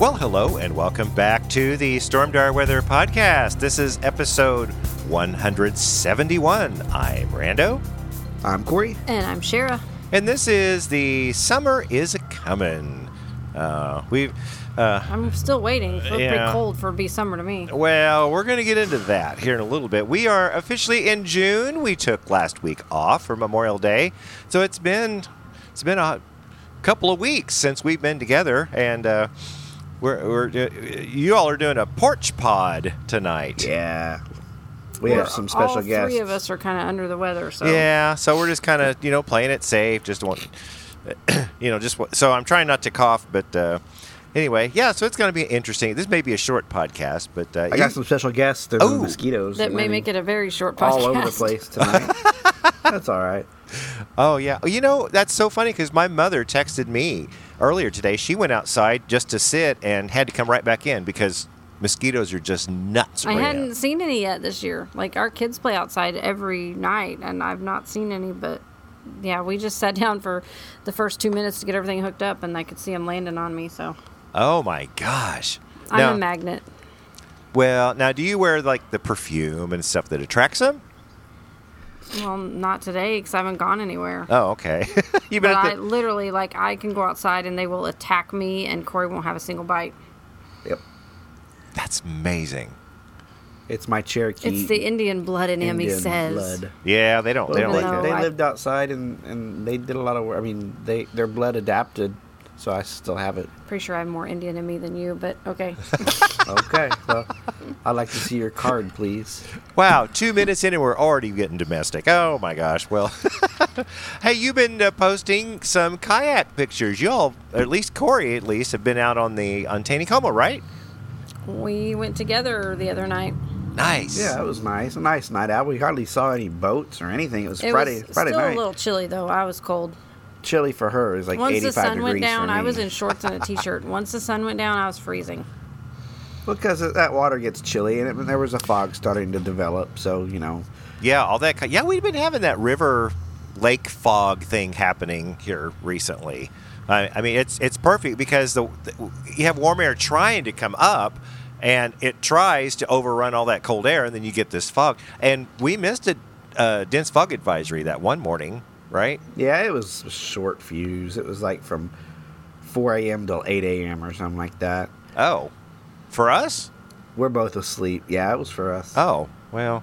Well, hello, and welcome back to the Stormdar Weather Podcast. This is episode 171. I'm Rando, I'm Corey. And I'm Shara. and this is the Summer is a Comin'. Uh, we've, uh, I'm still waiting. It's Yeah. pretty cold for it to be summer to me. well, we're going to get into that here in a little bit. We are officially in June. We took last week off for Memorial Day, so it's been it's been a couple of weeks since we've been together, and uh, we're, we're uh, you all are doing a porch pod tonight. Yeah. We We're- have some special all guests. three of us are kind of under the weather, so Yeah, so we're just kind of you know playing it safe. Just want, you know, just so I'm trying not to cough, but uh, anyway, yeah. So it's going to be interesting. This may be a short podcast, but uh, I got some special guests. There's Oh. mosquitoes that may make it a very short podcast. all over the place tonight. That's all right. Oh yeah, you know that's so funny because my mother texted me earlier today. She went outside just to sit and had to come right back in because mosquitoes are just nuts. I right hadn't now. seen any yet this year. Like our kids play outside every night, and I've not seen any. But yeah, we just sat down for the first two minutes to get everything hooked up, and I could see them landing on me. So Oh my gosh. I'm Now- a magnet. well, now do you wear like the perfume and stuff that attracts them? Well, not today because I haven't gone anywhere. Oh, okay. You've But I the, literally like I can go outside and they will attack me, and Corey won't have a single bite. Yep. that's amazing. It's my Cherokee. It's the Indian blood in him, he Indian says. blood. Yeah, they don't. They don't like Even they, that. they lived outside and, and they did a lot of work. I mean, they their blood adapted, so I still have it. Pretty sure I have more Indian in me than you, but okay. Okay. well, I'd like to see your card, please. Wow, two minutes in and we're already getting domestic. Oh my gosh. Well, hey, you've been uh, posting some kayak pictures. Y'all, at least Corey, at least, have been out on the on Taneycomo, right? we went together the other night. Nice. Yeah, it was nice. A nice night out. We hardly saw any boats or anything. It was It Friday. was Friday still night. a little chilly though. I was cold. Chilly for her. It was like Once 85 the sun degrees went down, I was in shorts and a t-shirt. Once the sun went down, I was freezing. Because that water gets chilly, and it, there was a fog starting to develop. So you know, Yeah, all that. ki- Yeah, we've been having that river lake fog thing happening here recently. I, I mean, it's it's perfect because the, the you have warm air trying to come up, and it tries to overrun all that cold air, and then you get this fog. And we missed a uh, dense fog advisory that one morning, right? yeah, it was a short fuse. It was like from 4 a.m. till 8 a.m. or something like that. Oh, for us? We're both asleep. Yeah, it was for us. Oh, well,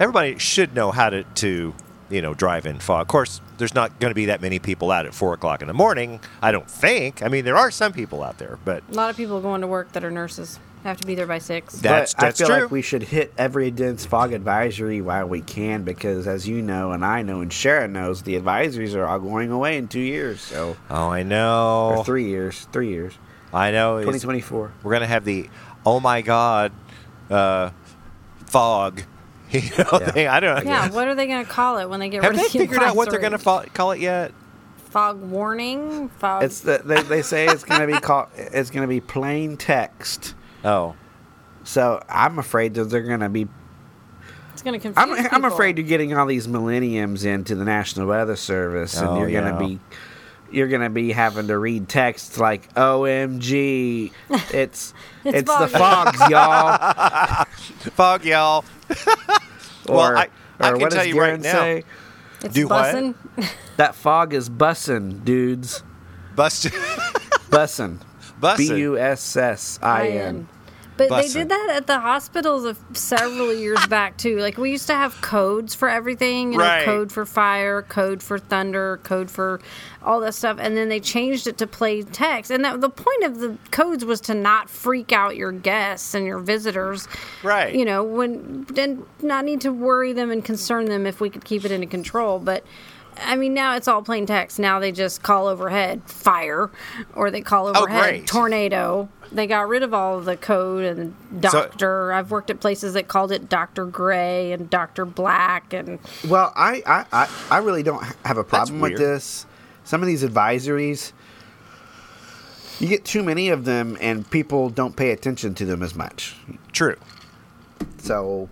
everybody should know how to, to you know, drive in fog. Of course, there's not going to be that many people out at 4 o'clock in the morning, I don't think. I mean, there are some people out there, but A lot of people going to work that are nurses have to be there by six. That's- but that's I feel true. like we should hit every dense fog advisory while we can because, as you know, and I know, and Sharon knows, the advisories are all going away in two years. So, oh, I know. or three years, three years, I know. 2024. We're going to have the, oh my God, uh, fog. You know, Yeah. thing. I don't know. yeah, what are they going to call it when they get Have rid they of the figured out what they're going advisory? to call it yet? Fog warning. Fog. It's the, they, they say it's going to be called. It's going to be plain text. Oh, So I'm afraid that they're going to be. it's going to confuse I'm, I'm afraid you're getting all these millenniums into the National Weather Service, and Oh, you're yeah. going to be. You're gonna be having to read text like "OMG." It's it's, the foggy. fogs, y'all. fog, y'all. Or, Well, I- I or can what tell does you right now. say? It's Do what? bussin'. That fog is bussin', dudes. Busted. Bussin'. Bussin'. B U S S I N. But Bussin'. they did that at the hospitals of several years back too. Like we used to have codes for everything, you know, Right. code for fire, code for thunder, code for all that stuff, and then they changed it to play text. And that, the point of the codes was to not freak out your guests and your visitors, Right. You know, when then not need to worry them and concern them if we could keep it under control, but. I mean, now it's all plain text. Now they just call overhead fire, or they call oh, overhead Oh, tornado. They got rid of all of the code and So- doctor. I've worked at places that called it Doctor Gray and Doctor Black, and Well, I, I, I, I really don't have a problem with this. Some of these advisories, you get too many of them, and people don't pay attention to them as much. True. So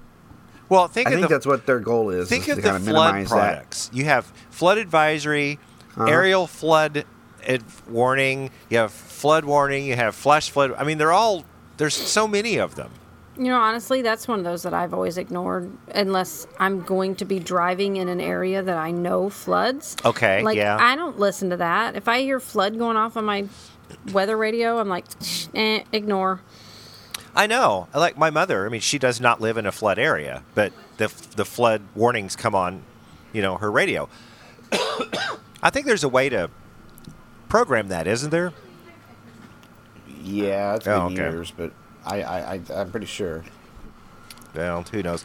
Well, think I of think the that's what their goal is. think is of to the kind of flood minimize products. You have flood advisory, Uh-huh. areal flood ad- warning. You have flood warning. You have flash flood. I mean, they're all there's so many of them. you know, honestly, that's one of those that I've always ignored unless I'm going to be driving in an area that I know floods. Okay, like yeah. I don't listen to that. If I hear flood going off on my weather radio, I'm like, eh, ignore. I know. Like my mother. I mean, she does not live in a flood area, but the the flood warnings come on, you know, her radio. I think there's a way to program that, isn't there? Yeah, it's been Oh, okay. years, but I, I, I, I'm pretty sure. Well, who knows?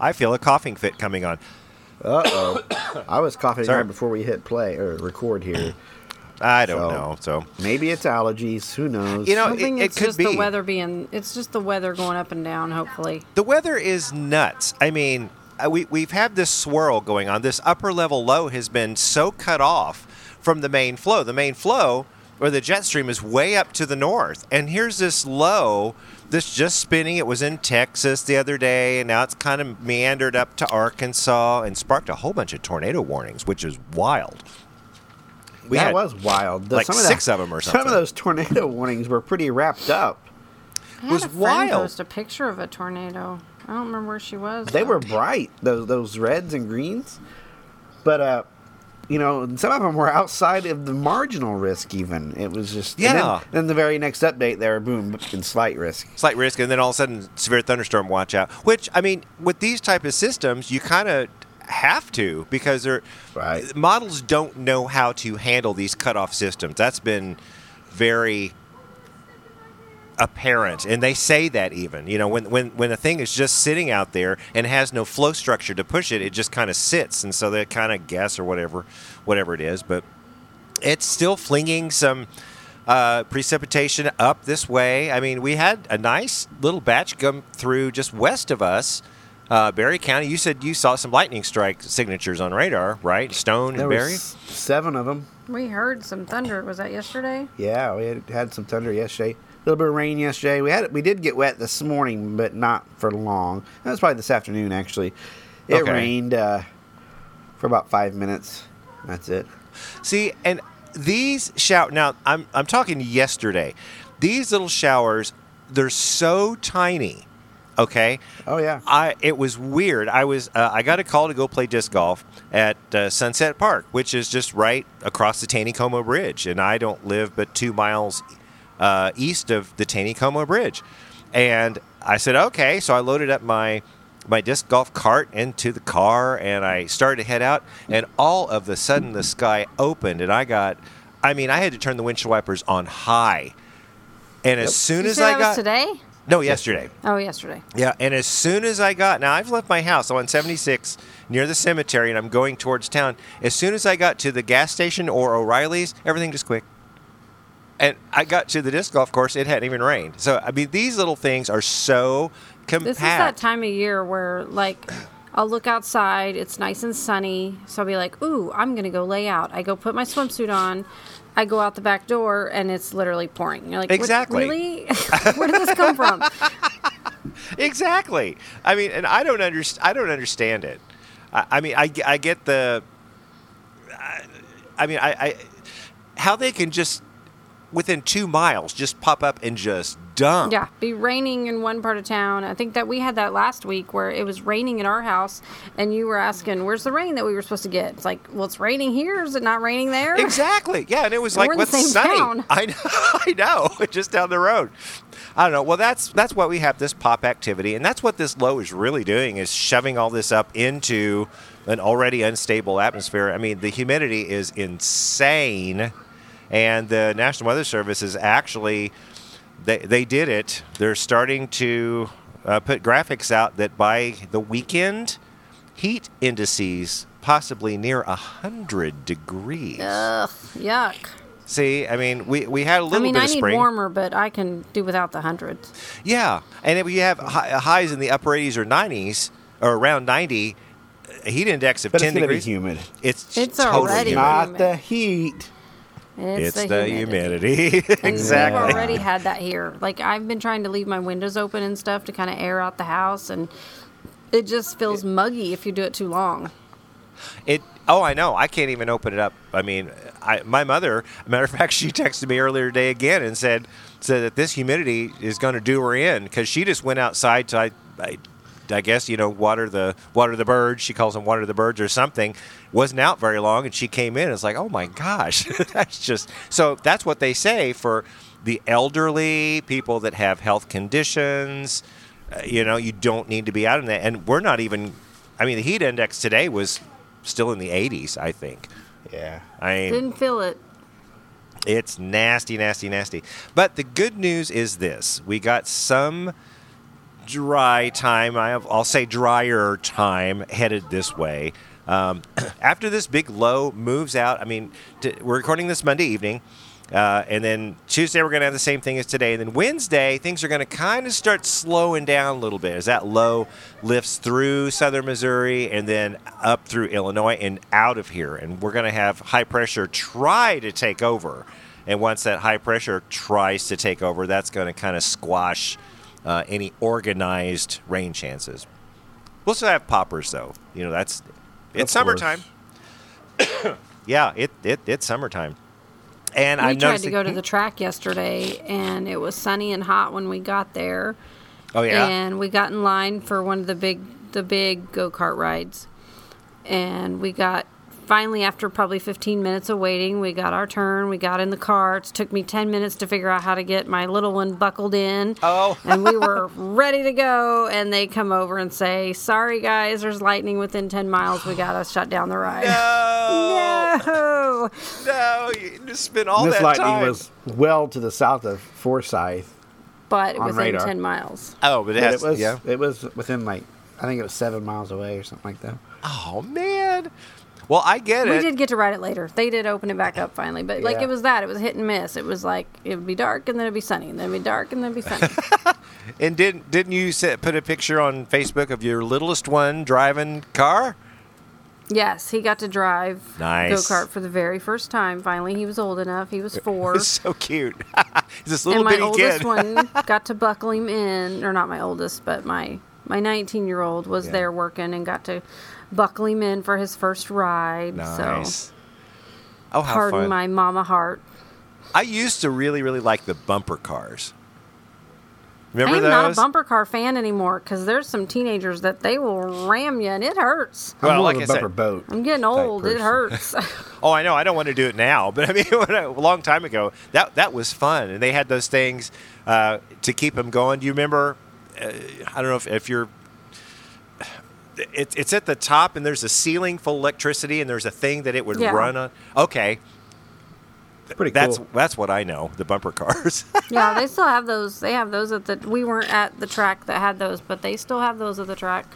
I feel a coughing fit coming on. Uh oh. I was coughing Sorry. before we hit play or record here. I don't So- know. So Maybe it's allergies. Who knows? You know, I think it- it it's could just be. the weather being. It's just the weather going up and down. Hopefully, the weather is nuts. I mean, uh, we we've had this swirl going on. This upper level low has been so cut off from the main flow. The main flow or the jet stream is way up to the north, and here's this low that's just spinning. It was in Texas the other day, and now it's kind of meandered up to Arkansas and sparked a whole bunch of tornado warnings, which is wild. We that had- was wild. The- like some six that- of 'em or something. Some of those tornado warnings were pretty wrapped up. I had was a friend wild. post a picture of a tornado. I don't remember where she was. They though. were bright, those those reds and greens. But uh, you know, some of them were outside of the marginal risk. Even it was just and then- Yeah. Then, the very next update, there boom in slight risk. slight risk, and then all of a sudden, severe thunderstorm watch out. Which I mean, with these type of systems, you kind of have to because they're Right. models don't know how to handle these cutoff systems. That's been very apparent and they say that even you know when when when a thing is just sitting out there and has no flow structure to push it it just kind of sits and so they kind of guess or whatever whatever it is but it's still flinging some uh, precipitation up this way. I mean, we had a nice little batch come through just west of us, uh, Barry County. You said you saw some lightning strike signatures on radar, right? Stone There and were Barry. seven of them. We heard some thunder. Was that yesterday? Yeah, we had, had some thunder yesterday. A little bit of rain yesterday. We had we did get wet this morning, but not for long. That was probably this afternoon actually. It Okay. rained uh, for about five minutes. That's it. See, and these shower now I'm I'm talking yesterday. These little showers, they're so tiny. Okay. Oh yeah. I it was weird. I was uh, I got a call to go play disc golf at uh, Sunset Park, which is just right across the Taneycomo Bridge, and I don't live but two miles uh, east of the Taneycomo Bridge. And I said, okay. So I loaded up my my disc golf cart into the car, and I started to head out. And all of a sudden, the sky opened, and I got. I mean, I had to turn the windshield wipers on high. And as soon You as I got was today. No yesterday, Oh, yesterday. yeah, and as soon as I got now, I've left my house. I'm on 76 near the cemetery, and I'm going towards town. As soon as I got to the gas station or O'Reilly's, everything just quick. And I got to the disc golf course; it hadn't even rained. So I mean, these little things are so compact. This is that time of year where, like, I'll look outside. It's nice and sunny, so I'll be like, "Ooh, I'm gonna go lay out." I go put my swimsuit on. I go out the back door, and it's literally pouring. You're like, Exactly. Really? Where did this come from? Exactly. I mean, and I don't understand. I don't understand it. I, I mean, I, I get the. I, I mean, I, I how they can just within two miles just pop up and just dump. Yeah, be raining in one part of town. I think that we had that last week where it was raining in our house, and you were asking, "Where's the rain that we were supposed to get?" It's like, well, it's raining here. Is it not raining there? Exactly. Yeah, and it was And like what's same sunny. town. I know. I know. Just down the road. I don't know. Well, that's that's what we have this pop activity, and that's what this low is really doing is shoving all this up into an already unstable atmosphere. I mean, the humidity is insane, and the National Weather Service is actually they they did it. They're starting to uh, put graphics out that by the weekend, heat indices possibly near hundred degrees. Ugh, yuck. See, I mean, we, we had a little I mean, bit I of need spring. warmer, but I can do without the hundreds. Yeah, and if you have hi- highs in the upper 80s or 90s or around 90, a heat index of But 10 it's going to be humid. It's It's totally already humid. Not the heat. It's, It's the humidity. And exactly. We've already had that here. Like I've been trying to leave my windows open and stuff to kind of air out the house, and it just feels muggy if you do it too long. It. Oh, I know. I can't even open it up. I mean, I, my mother. Matter of fact, she texted me earlier today again and said said that this humidity is going to do her in because she just went outside to I, I, I guess you know water the water the birds. She calls them water the birds or something. Wasn't out very long, and she came in. It's like, oh my gosh, that's just so. That's what they say for the elderly people that have health conditions. Uh, you know, you don't need to be out in that, and we're not even. I mean, the heat index today was still in the 80s, I think. Yeah. I mean, Didn't feel it. it's nasty, nasty, nasty. But the good news is this: we got some dry time. I have, I'll say drier time headed this way. Um, after this big low moves out, I mean, t- we're recording this Monday evening. Uh, and then Tuesday, we're going to have the same thing as today. And then Wednesday, things are going to kind of start slowing down a little bit as that low lifts through southern Missouri and then up through Illinois and out of here. And we're going to have high pressure try to take over. And once that high pressure tries to take over, that's going to kind of squash uh, any organized rain chances. We'll still have poppers, though. You know, that's it's Of summertime. yeah, it, it it's summertime. And I'm tried noticing, to go to the track yesterday, and it was sunny and hot when we got there. Oh yeah. And we got in line for one of the big the big go kart rides, and we got finally after probably 15 minutes of waiting, we got our turn. We got in the carts. Took me 10 minutes to figure out how to get my little one buckled in. Oh. and we were ready to go. And they come over and say, "Sorry guys, there's lightning within 10 miles. We gotta shut down the ride." no, No. no, you just spent all the time. this that lightning time. was well to the south of Forsyth. But within radar. 10 miles. oh, but it But it was yeah. it was within like I think it was seven miles away or something like that. Oh man. Well, I get We it. We did get to ride it later. They did open it back up finally, but like Yeah. it was that. It was hit and miss. It was like it would be dark and then it'd be sunny, and then it'd be dark and then it'd be sunny. And didn't didn't you set, put a picture on Facebook of your littlest one driving car? yes, he got to drive go kart for the very first time. Finally, he was old enough. He was four. It's so cute. He's this little and my oldest kid. one got to buckle him in, or not my oldest, but my my 19 year old was Yeah. there working and got to buckle him in for his first ride. nice. So, oh, how pardon fun! my mama heart. I used to really, really like the bumper cars. Remember I am those? not a bumper car fan anymore because there's some teenagers that they will ram you and it hurts. Well, I'm more like of I a said- bumper boat. I'm getting type old. It hurts. Oh, I know. I don't want to do it now, but I mean, a long time ago, that that was fun, and they had those things uh, to keep them going. Do you remember? Uh, I don't know if, if you're. It, it's at the top, and there's a ceiling full of electricity, and there's a thing that it would Yeah. run on. Okay, Pretty that's cool. that's what I know. The bumper cars. yeah, they still have those. They have those at the. We weren't at the track that had those, but they still have those at the track.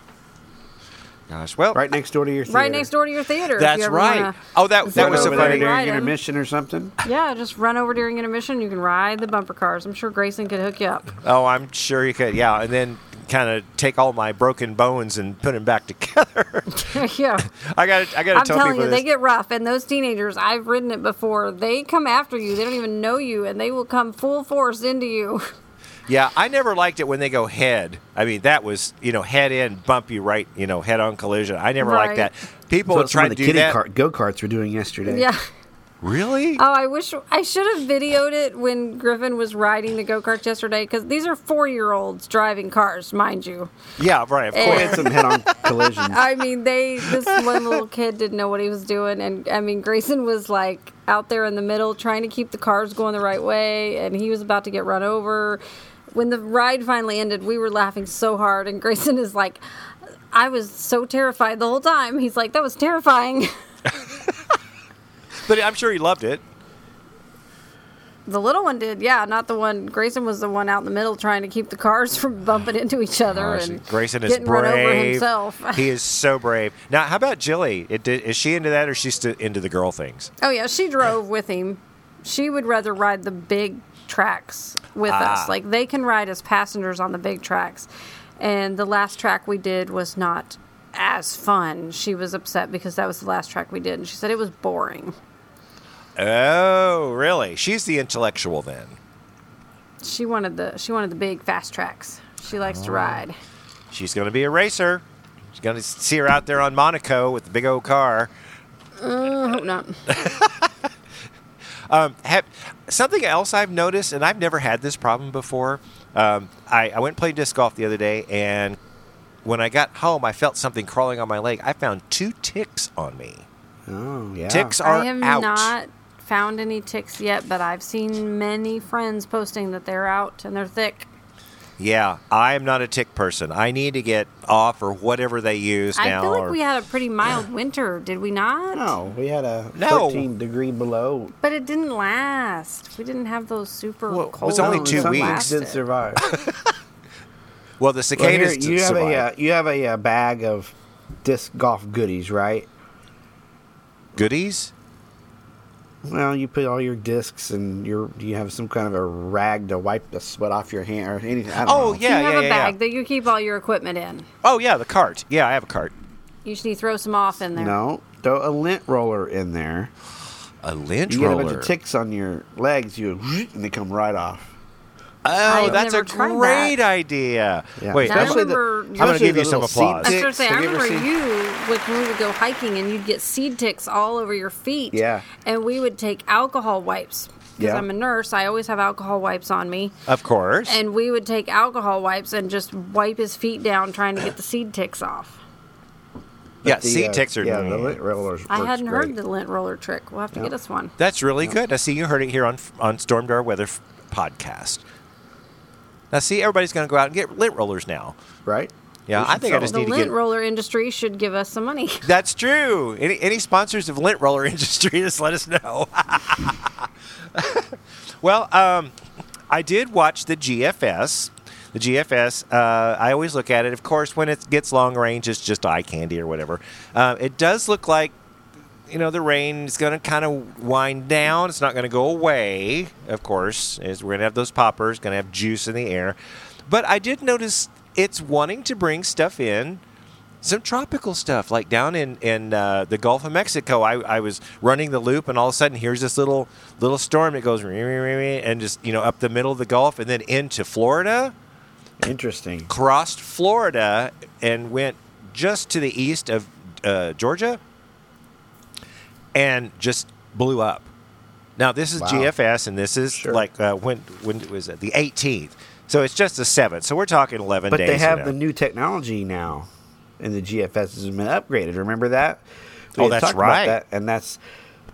Gosh, well, Right next door to your theater. Right next door to your theater. That's you right. wanna Oh, that- that was so over over there funny. and ride during 'em. intermission or something. Yeah, just run over during intermission. You can ride the bumper cars. I'm sure Grayson could hook you up. oh, I'm sure you could. Yeah, and then kind of take all my broken bones and put them back together. yeah. I got. I got to I'm tell telling you, this. they get rough, and those teenagers, I've ridden it before. They come after you. They don't even know you, and they will come full force into you. Yeah, I never liked it when they go head. I mean, that was you know head in, bump you right, you know, head on collision. I never liked that. People That's would what some try to do that. go karts were doing yesterday. yeah. Really? Oh, I wish I should have videoed it when Griffin was riding the go kart yesterday because these are four year olds driving cars, mind you. yeah, right. Of And- course. had some head-on collisions. I mean, they this one little kid didn't know what he was doing, and I mean, Grayson was like out there in the middle trying to keep the cars going the right way, and he was about to get run over. when the ride finally ended, we were laughing so hard, and Grayson is like, I was so terrified the whole time. He's like, that was terrifying. But I'm sure he loved it. The little one did, yeah, not the one. Grayson was the one out in the middle trying to keep the cars from bumping into each other Oh, and Grayson is getting run over brave. himself. he is so brave. Now, how about Jilly? Did- is she into that, or is she st- into the girl things? oh yeah, she drove with him. She would rather ride the big tracks with Ah. us. Like they can ride as passengers on the big tracks. And the last track we did was not as fun. She was upset because that was the last track we did, and she said it was boring. Oh, really? She's the intellectual then. She wanted the she wanted the big fast tracks. She likes Oh. to ride. She's going to be a racer. She's going to see her out there on Monaco with the big old car. I hope not. Have, something else I've noticed, and I've never had this problem before. Um, I, I went and played disc golf the other day, and when I got home, I felt something crawling on my leg. I found two ticks on me. Oh yeah. Ticks are I have out. not found any ticks yet, but I've seen many friends posting that they're out and they're thick. Yeah, I am not a tick person. I need to get off or whatever they use I now. I feel like or- we had a pretty mild winter, did we not? No, we had a No. 13 degree below. But it didn't last. We didn't have those super Well, it cold. was only two weeks. Some lasted. did survive. well, the Well, cicadas here, you did have a survive. uh, you have a, uh bag of disc golf goodies, right? goodies. Well, you put all your discs and your you have some kind of a rag to wipe the sweat off your hand or anything. I don't Oh know. yeah, you have yeah, a yeah, bag yeah. that you keep all your equipment in. Oh yeah, the cart. Yeah, I have a cart. You just need throw some off in there. No, throw a lint roller in there. A lint You get a bunch of ticks on your legs, you and they come right off. Oh, I've that's a never tried great that. idea. Yeah. Wait, I especially remember- the, I'm gonna especially give you some little seed applause. I was going to ticks. say, I Have you ever remember seen- you like when we would go hiking and you'd get seed ticks all over your feet. Yeah. And we would take alcohol wipes. Because Yeah. I'm a nurse, I always have alcohol wipes on me. of course. And we would take alcohol wipes and just wipe his feet down trying to get the seed ticks off. yeah, The, seed uh, ticks are. Yeah, the lint rollers. I works hadn't great. heard the lint roller trick. We'll have to Yeah. get us one. That's really good. I see, you heard it here on on Stormdar Weather f- podcast. Now, see, everybody's going to go out and get lint rollers now. right. Yeah, I think I sell just The need to lint get. roller industry should give us some money. That's true. Any any sponsors of lint roller industry, just let us know. well, um, I did watch the GFS. The GFS, uh, I always look at it. Of course, when it gets long range, it's just eye candy or whatever. Uh, it does look like, you know, the rain is going to kind of wind down. It's not going to go away, of course. As we're going to have those poppers, going to have juice in the air. But I did notice it's wanting to bring stuff in some tropical stuff like down in in uh, the Gulf of Mexico. I, I was running the loop, and all of a sudden, here's this little little storm that goes and just you know up the middle of the Gulf, and then into Florida, Interesting. crossed Florida, and went just to the east of uh, Georgia, and just blew up. Now this is Wow. GFS, and this is Sure. like uh, when when was it the 18th? So it's just the seventh. So we're talking 11 But days. they have the new technology now, and the GFS has been upgraded. Remember that? Oh, that's right. that, and that's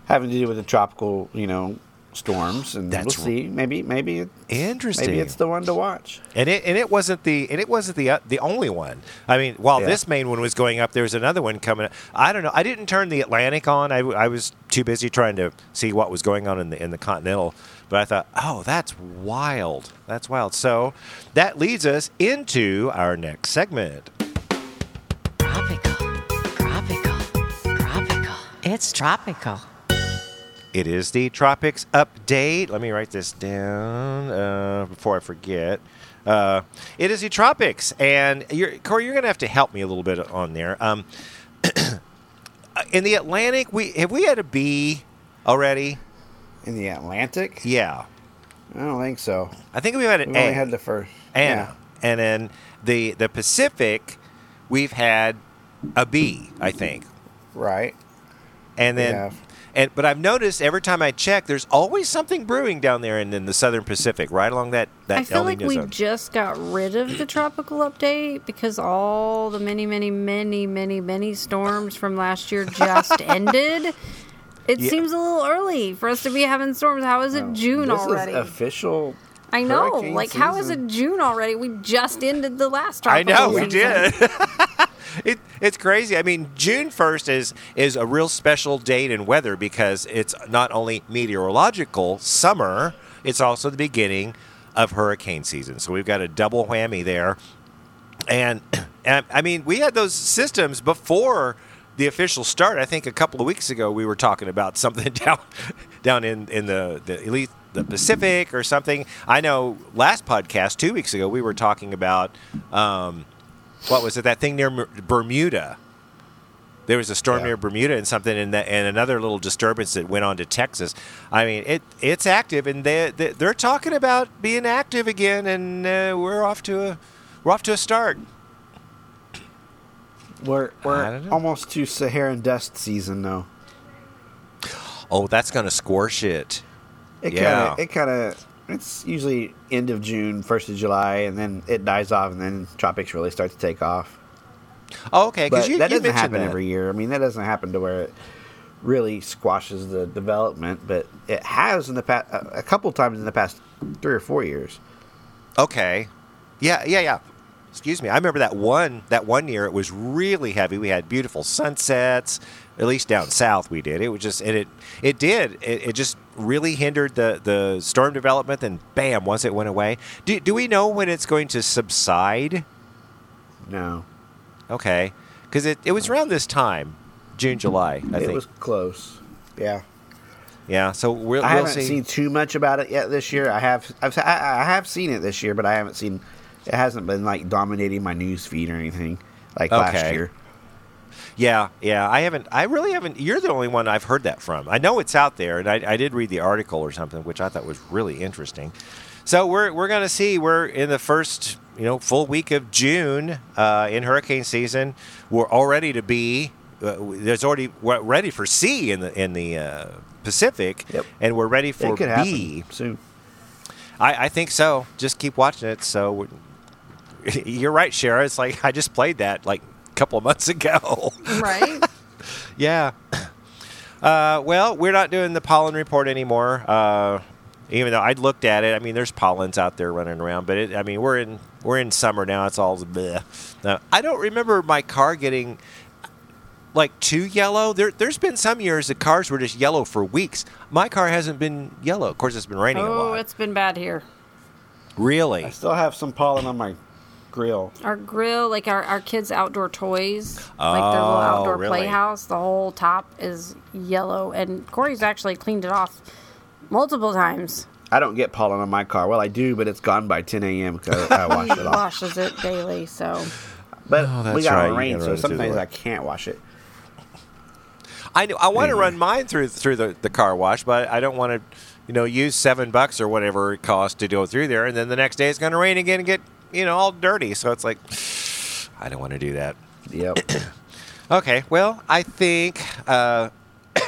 having to do with the tropical, you know, storms. And That's we'll see. Maybe, maybe, it, Interesting. maybe it's the one to watch. And it and it wasn't the and it wasn't the uh, the only one. I mean, while Yeah. this main one was going up, there was another one coming. up. I don't know. I didn't turn the Atlantic on. I, I was too busy trying to see what was going on in the in the Continental. But I thought, oh, that's wild. That's wild. So that leads us into our next segment. Tropical. Tropical. Tropical. It's tropical. It is the Tropics update. Let me write this down uh, before I forget. Uh, it is the Tropics, and you're, Corey, you're going to have to help me a little bit on there. Um, in the Atlantic, we have we had a B already. In the Atlantic, Yeah, I don't think so. I think we had an We A. only had the first. Anna, and then the the Pacific, we've had a B, I think. Right. And then. And but I've noticed every time I check, there's always something brewing down there in, in the Southern Pacific, right along that that I feel El like Nino we zone. just got rid of the tropical update because all the many, many, many, many, many storms from last year just ended. It Yeah. seems a little early for us to be having storms. How is it June this already? is official I know. Hurricane like, how is it June already? We just ended the last I know we season. did. it, it's crazy. I mean, June first is is a real special date in weather because it's not only meteorological summer, it's also the beginning of hurricane season. So we've got a double whammy there. And, and I mean, we had those systems before the official start. I think a couple of weeks ago we were talking about something down down in in the the elite the Pacific or something. I know last podcast two weeks ago we were talking about um, what was it that thing near Bermuda. There was a storm Yeah. near Bermuda and something, and, that, and another little disturbance that went on to Texas. I mean, it it's active, and they, they they're talking about being active again, and uh, we're off to a we're off to a start. We're we're almost to Saharan dust season though. Oh, that's gonna squash it. It Yeah. kind of it kind of it's usually end of June, first of July, and then it dies off, and then tropics really start to take off. Oh, okay, because that doesn't happen that. every year. I mean, that doesn't happen to where it really squashes the development, but it has in the past a couple times in the past three or four years. Okay. Yeah, yeah, yeah. Excuse me. I remember that one that one year it was really heavy. We had beautiful sunsets. At least down south we did. It was just and it it did. It, it just really hindered the the storm development and bam, once it went away. Do do we know when it's going to subside? No, Okay. Cuz it, it was around this time, June, July, I it think. It was close. Yeah. yeah, so we'll, I we'll haven't see. seen too much about it yet this year. I have I've, I, I have seen it this year, but I haven't seen it hasn't been like dominating my news feed or anything like last year. Yeah, yeah. I haven't. I really haven't. You're the only one I've heard that from. I know it's out there, and I, I did read the article or something, which I thought was really interesting. So we're we're gonna see. We're in the first you know full week of June uh, in hurricane season. We're all ready to be. Uh, there's already we're ready for C in the in the uh, Pacific, Yep. and we're ready for B. soon. I, I think so. Just keep watching it. So we're- you're right, Shara. It's like I just played that like a couple of months ago. Right? Yeah. Uh, well, we're not doing the pollen report anymore. Uh, even though I looked at it, I mean, there's pollens out there running around, but it, I mean, we're in we're in summer now. It's all bleh. Now, I don't remember my car getting like too yellow. There, there's been some years the cars were just yellow for weeks. My car hasn't been yellow. Of course, it's been raining a oh, lot. it's been bad here. Really? I still have some pollen on my grill. Our grill, like our, our kids' outdoor toys, like their little Oh, outdoor really? playhouse, the whole top is yellow. And Corey's actually cleaned it off multiple times. I don't get pollen on my car. Well, I do, but it's gone by 10 a.m. because I wash He it off. washes it daily, so But Oh, we got right. rain, so run it through the sometimes. I can't wash it. I know, I want to run mine through through the, the car wash, but I don't want to, you know, use seven bucks or whatever it costs to go through there, and then the next day it's going to rain again and get you know all dirty. So it's like, I don't want to do that. Yep. Okay, well, I think uh,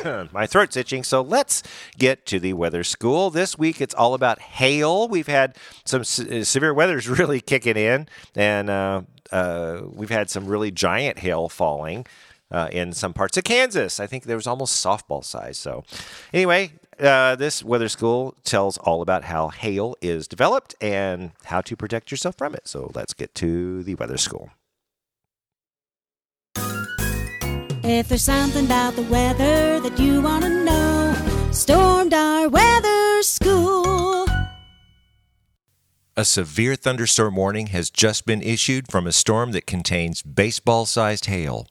my throat's itching, so let's get to the weather school. This week it's all about hail. We've had some se- severe weather's really kicking in, and uh, uh, we've had some really giant hail falling. Uh, in some parts of Kansas, I think there was almost softball size. So, anyway, uh, this weather school tells all about how hail is developed and how to protect yourself from it. So, let's get to the weather school. If there's something about the weather that you want to know, Stormdar weather school. A severe thunderstorm warning has just been issued from a storm that contains baseball sized hail.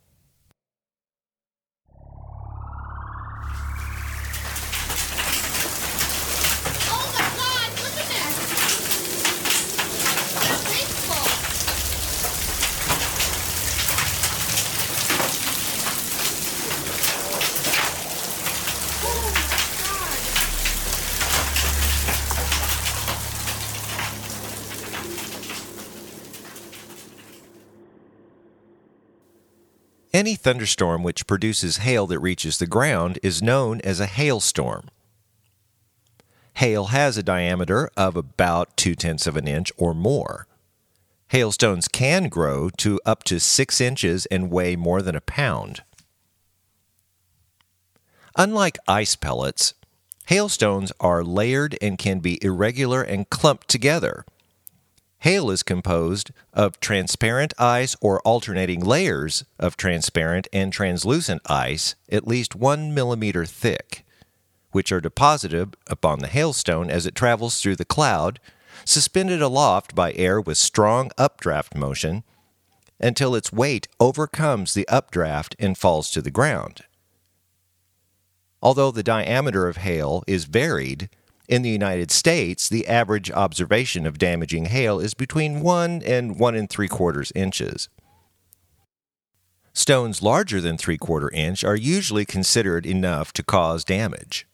Any thunderstorm which produces hail that reaches the ground is known as a hailstorm. Hail has a diameter of about two tenths of an inch or more. Hailstones can grow to up to six inches and weigh more than a pound. Unlike ice pellets, Hailstones are layered and can be irregular and clumped together. Hail is composed of transparent ice or alternating layers of transparent and translucent ice at least one millimeter thick, which are deposited upon the hailstone as it travels through the cloud, suspended aloft by air with strong updraft motion, until its weight overcomes the updraft and falls to the ground. Although the diameter of hail is varied, in the United States, the average observation of damaging hail is between 1 and 1 and 3 quarters inches. Stones larger than 3 quarter inch are usually considered enough to cause damage.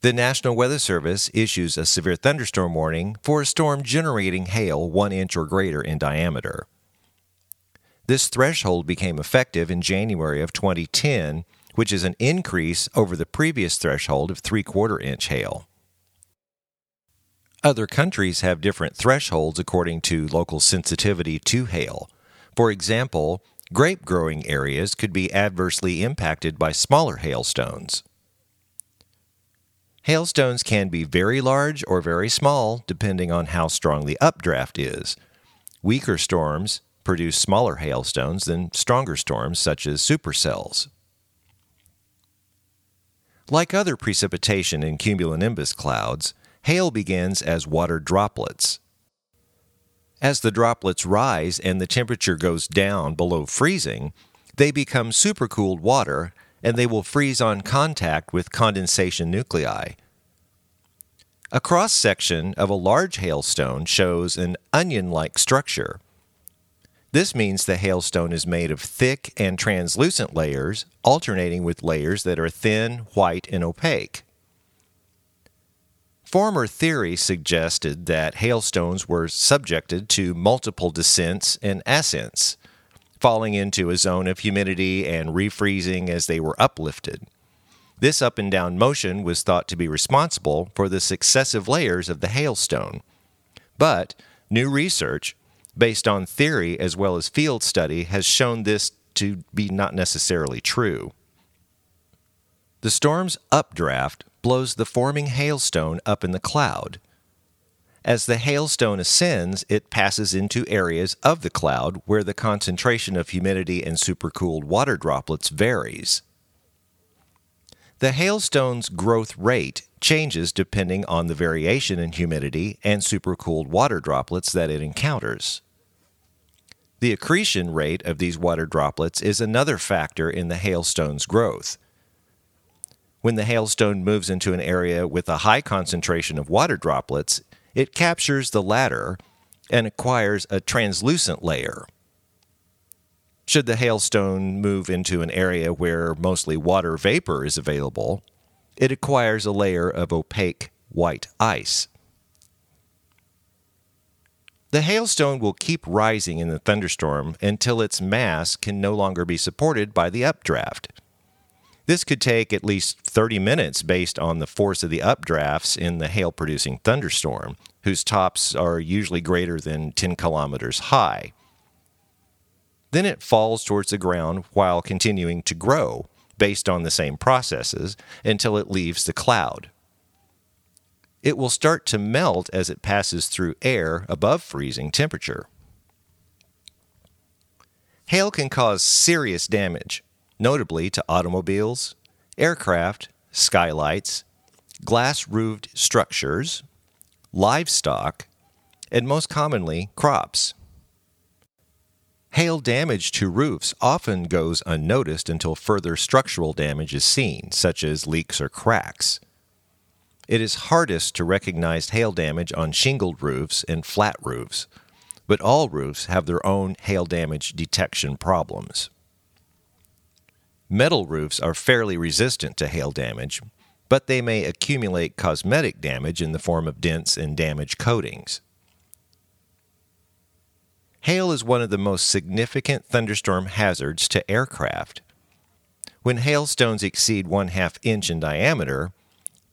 The National Weather Service issues a severe thunderstorm warning for a storm generating hail 1 inch or greater in diameter. This threshold became effective in January of 2010, which is an increase over the previous threshold of 3 quarter inch hail. Other countries have different thresholds according to local sensitivity to hail. For example, grape growing areas could be adversely impacted by smaller hailstones. Hailstones can be very large or very small depending on how strong the updraft is. Weaker storms produce smaller hailstones than stronger storms such as supercells. Like other precipitation in cumulonimbus clouds, hail begins as water droplets. As the droplets rise and the temperature goes down below freezing, they become supercooled water and they will freeze on contact with condensation nuclei. A cross section of a large hailstone shows an onion like structure. This means the hailstone is made of thick and translucent layers, alternating with layers that are thin, white, and opaque. Former theory suggested that hailstones were subjected to multiple descents and ascents, falling into a zone of humidity and refreezing as they were uplifted. This up and down motion was thought to be responsible for the successive layers of the hailstone. But new research, based on theory as well as field study, has shown this to be not necessarily true. The storm's updraft blows the forming hailstone up in the cloud. As the hailstone ascends, it passes into areas of the cloud where the concentration of humidity and supercooled water droplets varies. The hailstone's growth rate changes depending on the variation in humidity and supercooled water droplets that it encounters. The accretion rate of these water droplets is another factor in the hailstone's growth. When the hailstone moves into an area with a high concentration of water droplets, it captures the latter and acquires a translucent layer. Should the hailstone move into an area where mostly water vapor is available, it acquires a layer of opaque white ice. The hailstone will keep rising in the thunderstorm until its mass can no longer be supported by the updraft. This could take at least 30 minutes based on the force of the updrafts in the hail producing thunderstorm, whose tops are usually greater than 10 kilometers high. Then it falls towards the ground while continuing to grow based on the same processes until it leaves the cloud. It will start to melt as it passes through air above freezing temperature. Hail can cause serious damage, notably to automobiles, aircraft, skylights, glass roofed structures, livestock, and most commonly, crops. Hail damage to roofs often goes unnoticed until further structural damage is seen, such as leaks or cracks. It is hardest to recognize hail damage on shingled roofs and flat roofs, but all roofs have their own hail damage detection problems. Metal roofs are fairly resistant to hail damage, but they may accumulate cosmetic damage in the form of dents and damaged coatings. Hail is one of the most significant thunderstorm hazards to aircraft. When hailstones exceed one half inch in diameter,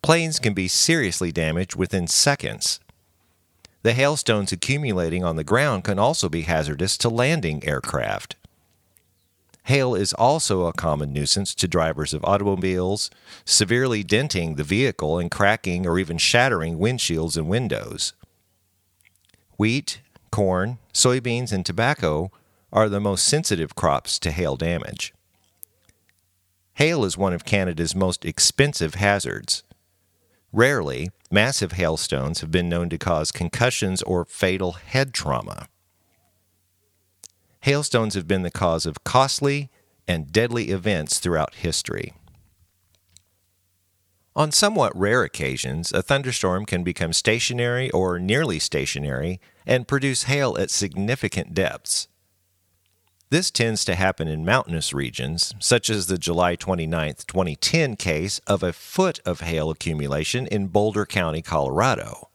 planes can be seriously damaged within seconds. The hailstones accumulating on the ground can also be hazardous to landing aircraft. Hail is also a common nuisance to drivers of automobiles, severely denting the vehicle and cracking or even shattering windshields and windows. Wheat, corn, soybeans, and tobacco are the most sensitive crops to hail damage. Hail is one of Canada's most expensive hazards. Rarely, massive hailstones have been known to cause concussions or fatal head trauma. Hailstones have been the cause of costly and deadly events throughout history. On somewhat rare occasions, a thunderstorm can become stationary or nearly stationary and produce hail at significant depths. This tends to happen in mountainous regions, such as the July 29, 2010 case of a foot of hail accumulation in Boulder County, Colorado.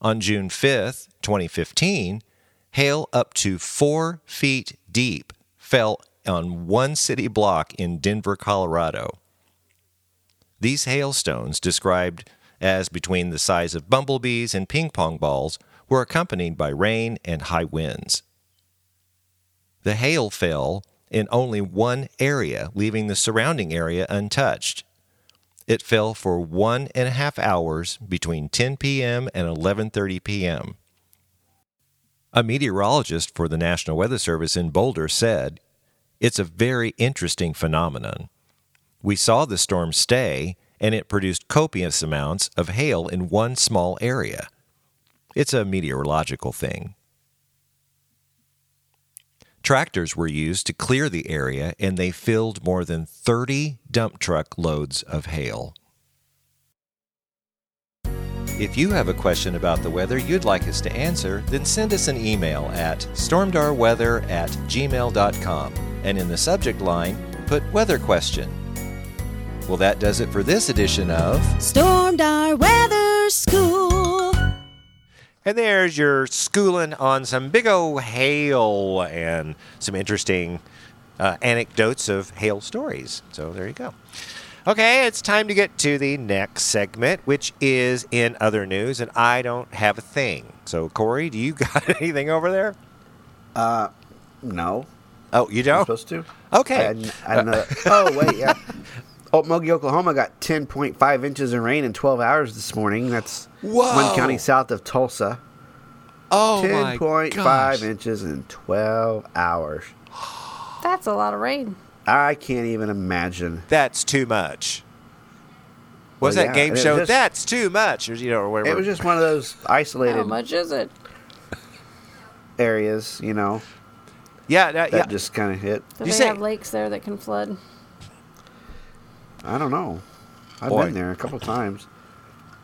On June 5, 2015, hail up to four feet deep fell on one city block in Denver, Colorado. These hailstones, described as between the size of bumblebees and ping pong balls, were accompanied by rain and high winds. The hail fell in only one area, leaving the surrounding area untouched. It fell for one and a half hours between 10 p.m. and 11:30 p.m. A meteorologist for the National Weather Service in Boulder said, "It's a very interesting phenomenon. We saw the storm stay, and it produced copious amounts of hail in one small area. It's a meteorological thing." Tractors were used to clear the area, and they filled more than 30 dump truck loads of hail. If you have a question about the weather you'd like us to answer, then send us an email at stormdarweather at gmail.com and in the subject line, put weather question. Well, that does it for this edition of. Stormdar weather school. And there's your schooling on some big o' hail and some interesting uh, anecdotes of hail stories. So there you go. Okay, it's time to get to the next segment, which is in other news, and I don't have a thing. So, Corey, do you got anything over there? Uh, no. Oh, you I'm don't? supposed to. Okay. I, didn't- I don't know. oh wait, yeah. Okmulgee, Oklahoma got 10.5 inches of rain in 12 hours this morning. That's Whoa. one county south of Tulsa. Oh, my 10.5 inches in 12 hours. That's a lot of rain. I can't even imagine. That's too much. Was Well, that yeah, game show? just- That's too much. Or, you know, or whatever. It was just one of those isolated. How isolated much is it? areas, you know, yeah, that, that yeah. just kind of hit. Do You they say- have lakes there that can flood? I don't know. I've Boy. been there a couple times.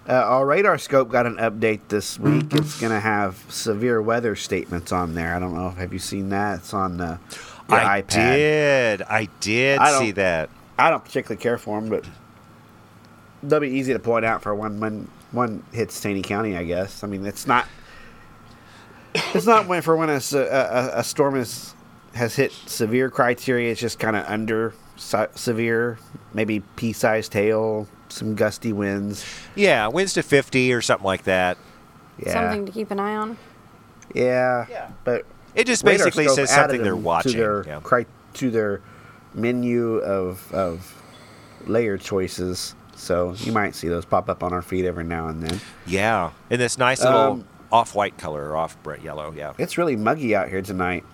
Uh, our radar scope got an update this week. It's going to have severe weather statements on there. I don't know. Have you seen that? It's on uh, your I iPad. did. I did I see that. I don't particularly care for them, but they'll be easy to point out for when when one hits Taney County. I guess. I mean, it's not. It's not when for when a storm is has hit severe criteria. It's just kind of under se- severe, maybe pea-sized hail, some gusty winds. Yeah, winds to 50 or something like that. Yeah, Something to keep an eye on. yeah, Yeah. But It just basically says added something they're watching. to their yeah. cri- to their menu of of layer choices. So you might see those pop up on our feed every now and then. yeah, in this nice little Um, off-white color or off-bright yellow. Yeah. It's really muggy out here tonight.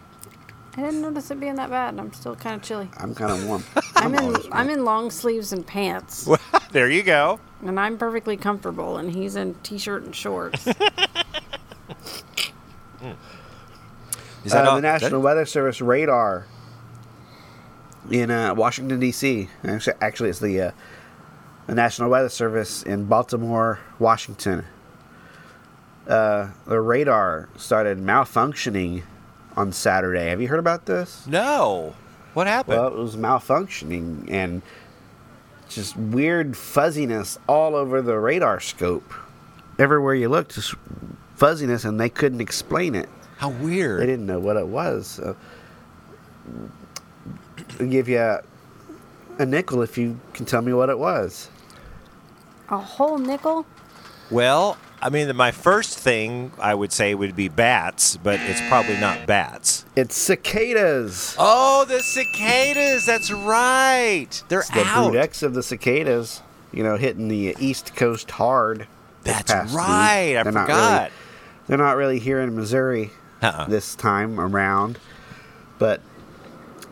I didn't notice it being that bad. I'm still kind of chilly. I'm kind of warm. I'm in always I'm in long sleeves and pants, there you go. and I'm perfectly comfortable. And he's in t-shirt and shorts. Is that uh, the National that- Weather Service radar in uh, Washington D.C. Actually, actually, it's the uh, the National Weather Service in Baltimore, Washington. Uh, the radar started malfunctioning on Saturday. Have you heard about this? No. What happened? Well, it was malfunctioning and just weird fuzziness all over the radar scope. Everywhere you looked, just fuzziness, and they couldn't explain it. How They weird. didn't know what it was. So I'll give you a, a nickel if you can tell me what it was. A whole nickel? Well, I mean, my first thing I would say would be bats, but it's probably not bats. It's cicadas. Oh, the cicadas. That's right. They're the out. brood X of the cicadas, you know, hitting the East Coast hard. That's past week. right. I They're not forgot. Really, they're not really here in Missouri Uh-uh. this time around, but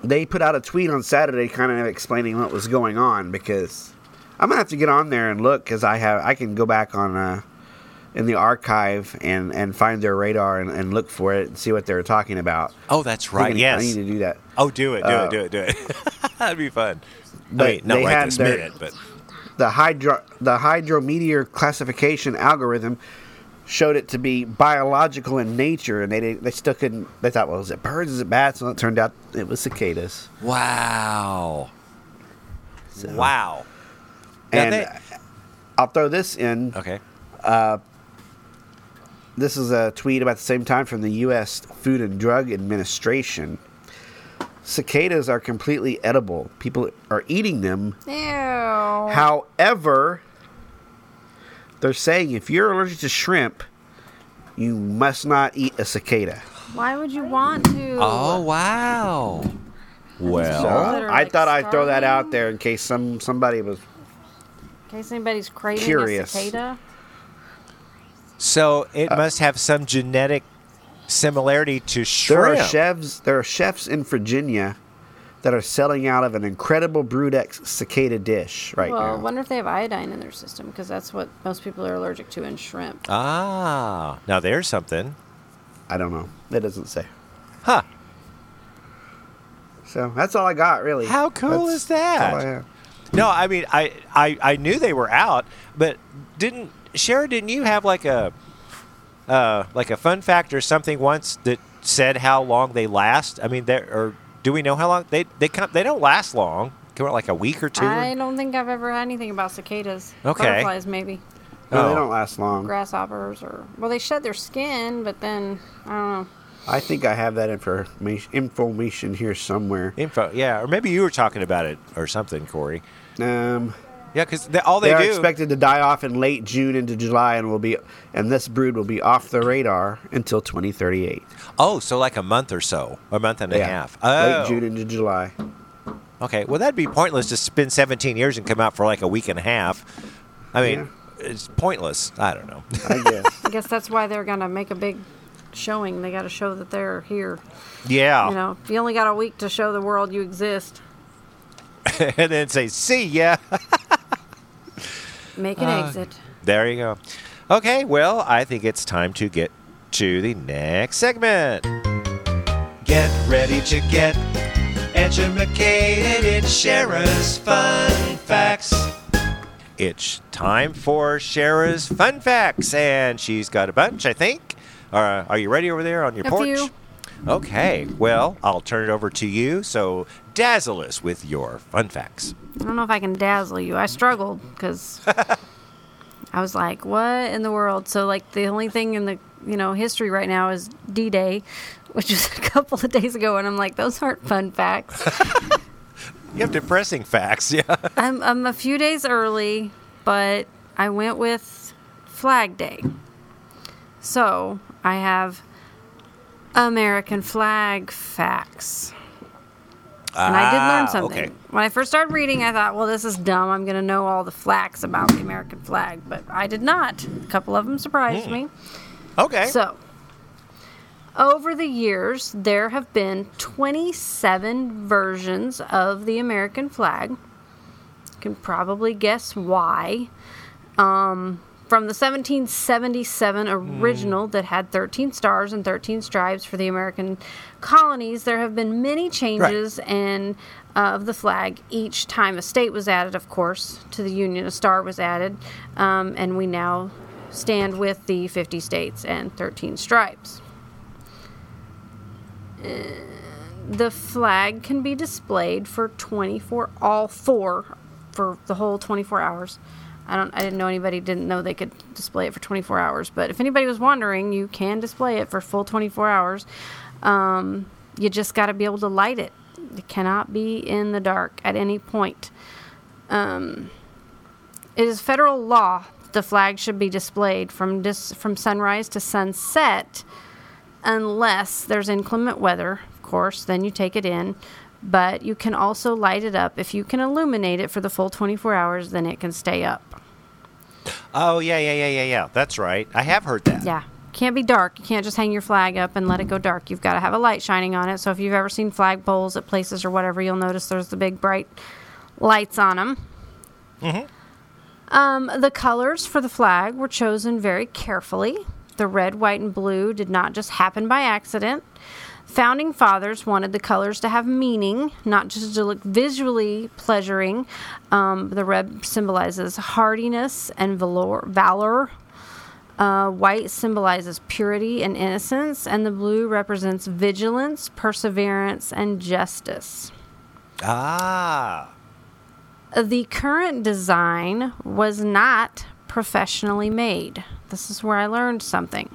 they put out a tweet on Saturday, kind of explaining what was going on. Because I'm gonna have to get on there and look, because I have I can go back on uh, in the archive and and find their radar and, and look for it and see what they were talking about. Oh, that's right. I yes. I need to do that. Oh, do it, do Uh, it, do it, do it. That'd be fun. But I mean, not they right this their- minute, but the hydro the hydrometeor classification algorithm showed it to be biological in nature, and they didn't, they still couldn't. They thought, well, is it birds? Is it bats? Well, it turned out it was cicadas. wow, So- wow. And they- I'll throw this in. okay. Uh, This is a tweet about the same time from the U.S. Food and Drug Administration. Cicadas are completely edible. People are eating them Ew. However, they're saying if you're allergic to shrimp, you must not eat a cicada. Why would you want to? Oh wow. So Well, that are, I like, thought I'd throw that out starving? there in case some somebody was. In case anybody's craving Curious. a cicada. so Uh, it must have some genetic similarity to shrimp. There shrimp. are chefs. There are chefs in Virginia that are selling out of an incredible brood X cicada dish right now. well, I wonder if they have iodine in their system because that's what most people are allergic to in shrimp. ah, now there's something. I don't know. It doesn't say. Huh. So that's all I got, really. How cool That's- is that? all I have. No, I mean, I, I, I knew they were out, but didn't Sharon? Didn't you have like a, uh, like a fun fact or something once that said how long they last? I mean, there or do we know how long they they come? They don't last long. Come on, like a week or two. I don't think I've ever had anything about cicadas. Okay. Butterflies, maybe. No, Oh. they don't last long. Grasshoppers, or well, they shed their skin, but then I don't know. I think I have that information information here somewhere. Info, yeah, or maybe you were talking about it or something, Corey. Um, Yeah, because all they, they, are do. expected to die off in late June into July, and will be and this brood will be off the radar until 2038. oh, so like a month or so, a month and a half. Oh, Late June into July. Okay, well that'd be pointless to spend 17 years and come out for like a week and a half. I mean, it's pointless. I don't know. I guess. I guess that's why they're gonna make a big showing. They got to show that they're here. yeah, You know, if you only got a week to show the world you exist, and then say, "See ya." make an Uh, exit. there you go. Okay, well, I think it's time to get to the next segment. Get ready to get educated in Shara's Fun Facts. It's time for Shara's Fun Facts, and she's got a bunch, I think. Uh, are you ready over there on your A porch? few. Okay, well, I'll turn it over to you. So, dazzle us with your fun facts. I don't know if I can dazzle you. I struggled because I was like, "What in the world?" So, like, the only thing in the you know history right now is D-Day, which was a couple of days ago, and I'm like, "Those aren't fun facts." You have depressing facts, yeah. I'm I'm a few days early, but I went with Flag Day. So I have American flag facts. And I did learn Ah, something. Okay. When I first started reading, I thought, well, this is dumb. I'm going to know all the facts about the American flag. But I did not. A couple of them surprised me. Okay. So, over the years, there have been 27 versions of the American flag. You can probably guess why. Um, from the 1777 original that had 13 stars and 13 stripes for the American colonies, there have been many changes and uh, of the flag each time a state was added. Of course, to the Union, a star was added, um, and we now stand with the 50 states and 13 stripes. Uh, the flag can be displayed for 24 all four for the whole 24 hours i don't i didn't know anybody didn't know they could display it for 24 hours but if anybody was wondering you can display it for full 24 hours um, you just got to be able to light it it cannot be in the dark at any point um, it is federal law the flag should be displayed from dis- from sunrise to sunset, unless there's inclement weather. Of course, then you take it in. But you can also light it up. If you can illuminate it for the full 24 hours, then it can stay up. Oh yeah, yeah, yeah, yeah, yeah. That's right. I have heard that. Yeah. Can't be dark. You can't just hang your flag up and let it go dark. You've got to have a light shining on it. So if you've ever seen flag poles at places or whatever, you'll notice there's the big bright lights on them. Um, the colors for the flag were chosen very carefully. The red, white, and blue did not just happen by accident. Founding fathers wanted the colors to have meaning, not just to look visually pleasuring. Um, the red symbolizes hardiness and valor. valor. Uh, white symbolizes purity and innocence, and the blue represents vigilance, perseverance, and justice. Ah. The current design was not professionally made. This is where I learned something.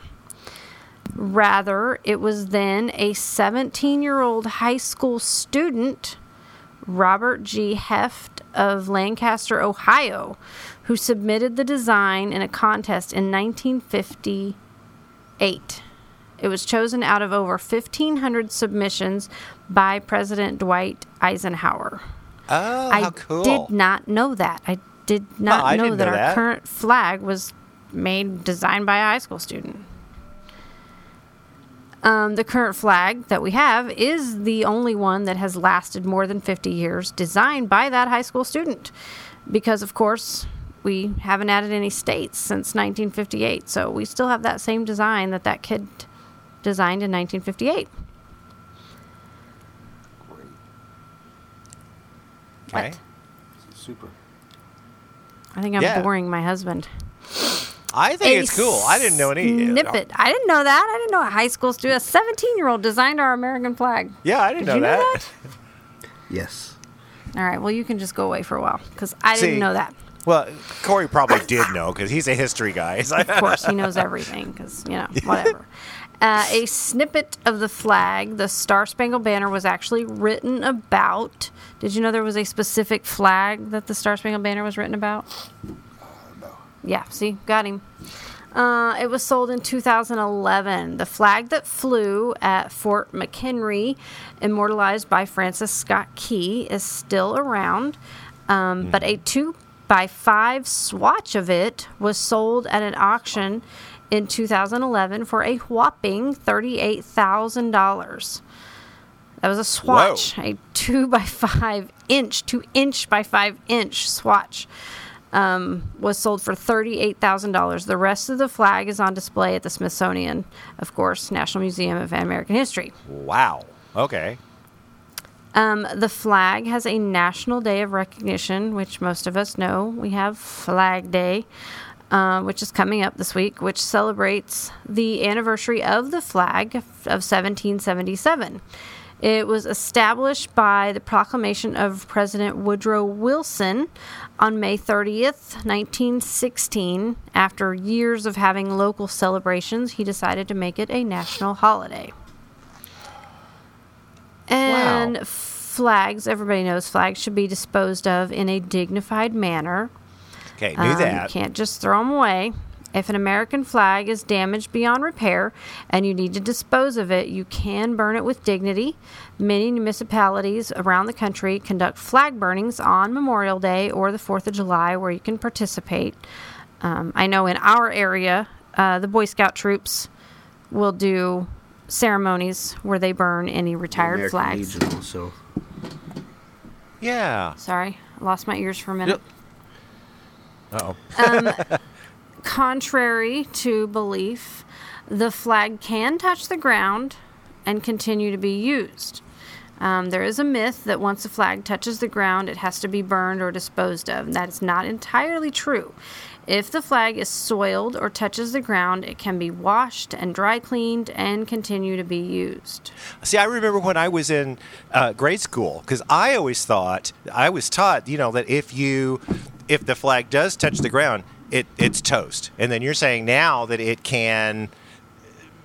Rather, it was then a 17 year old high school student, Robert G. Heft of Lancaster, Ohio, who submitted the design in a contest in 1958. It was chosen out of over 1,500 submissions by President Dwight Eisenhower. Oh, I how cool. did not know that. I did not I know didn't that know our current flag was made, designed by a high school student. Um, the current flag that we have is the only one that has lasted more than 50 years, designed by that high school student. Because, of course, we haven't added any states since 1958. So we still have that same design that that kid designed in 1958. Okay. What? Super. I think I'm Yeah. boring my husband. I think a it's cool. I didn't know any. Snippet. I didn't know that. I didn't know a high school student, a 17 year old, designed our American flag. Yeah, I didn't Did know you know that. Yes. All right. Well, you can just go away for a while because I See, didn't know that. Well, Corey probably did know because he's a history guy. Of course, he knows everything because you know whatever. Uh, a snippet of the flag, the Star Spangled Banner, was actually written about. Did you know there was a specific flag that the Star Spangled Banner was written about? Yeah, see, got him. Uh, it was sold in 2011. The flag that flew at Fort McHenry, immortalized by Francis Scott Key, is still around. Um, But a two by five swatch of it was sold at an auction in 2011 for a whopping $38,000. That was a swatch, a two by five inch, two inch by five inch swatch. Um, was sold for $38,000. The rest of the flag is on display at the Smithsonian, of course, National Museum of American History. wow. Okay. Um, the flag has a National Day of Recognition, which most of us know. We have Flag Day, uh, which is coming up this week, which celebrates the anniversary of the flag of 1777. It was established by the proclamation of President Woodrow Wilson on May 30th, 1916. After years of having local celebrations, he decided to make it a national holiday. And flags, everybody knows flags should be disposed of in a dignified manner. Okay, knew Um, that. You can't just throw them away. If an American flag is damaged beyond repair and you need to dispose of it, you can burn it with dignity. Many municipalities around the country conduct flag burnings on Memorial Day or the 4th of July where you can participate. Um, I know in our area, uh, the Boy Scout troops will do ceremonies where they burn any retired American flags. Legion also. Yeah. Sorry, I lost my ears for a minute. Oh. Contrary to belief, the flag can touch the ground and continue to be used. Um, there is a myth that once a flag touches the ground, it has to be burned or disposed of. That is not entirely true. If the flag is soiled or touches the ground, it can be washed and dry cleaned and continue to be used. See, I remember when I was in uh, grade school because I always thought I was taught, you know, that if you if the flag does touch the ground, it it's toast. And then you're saying now that it can,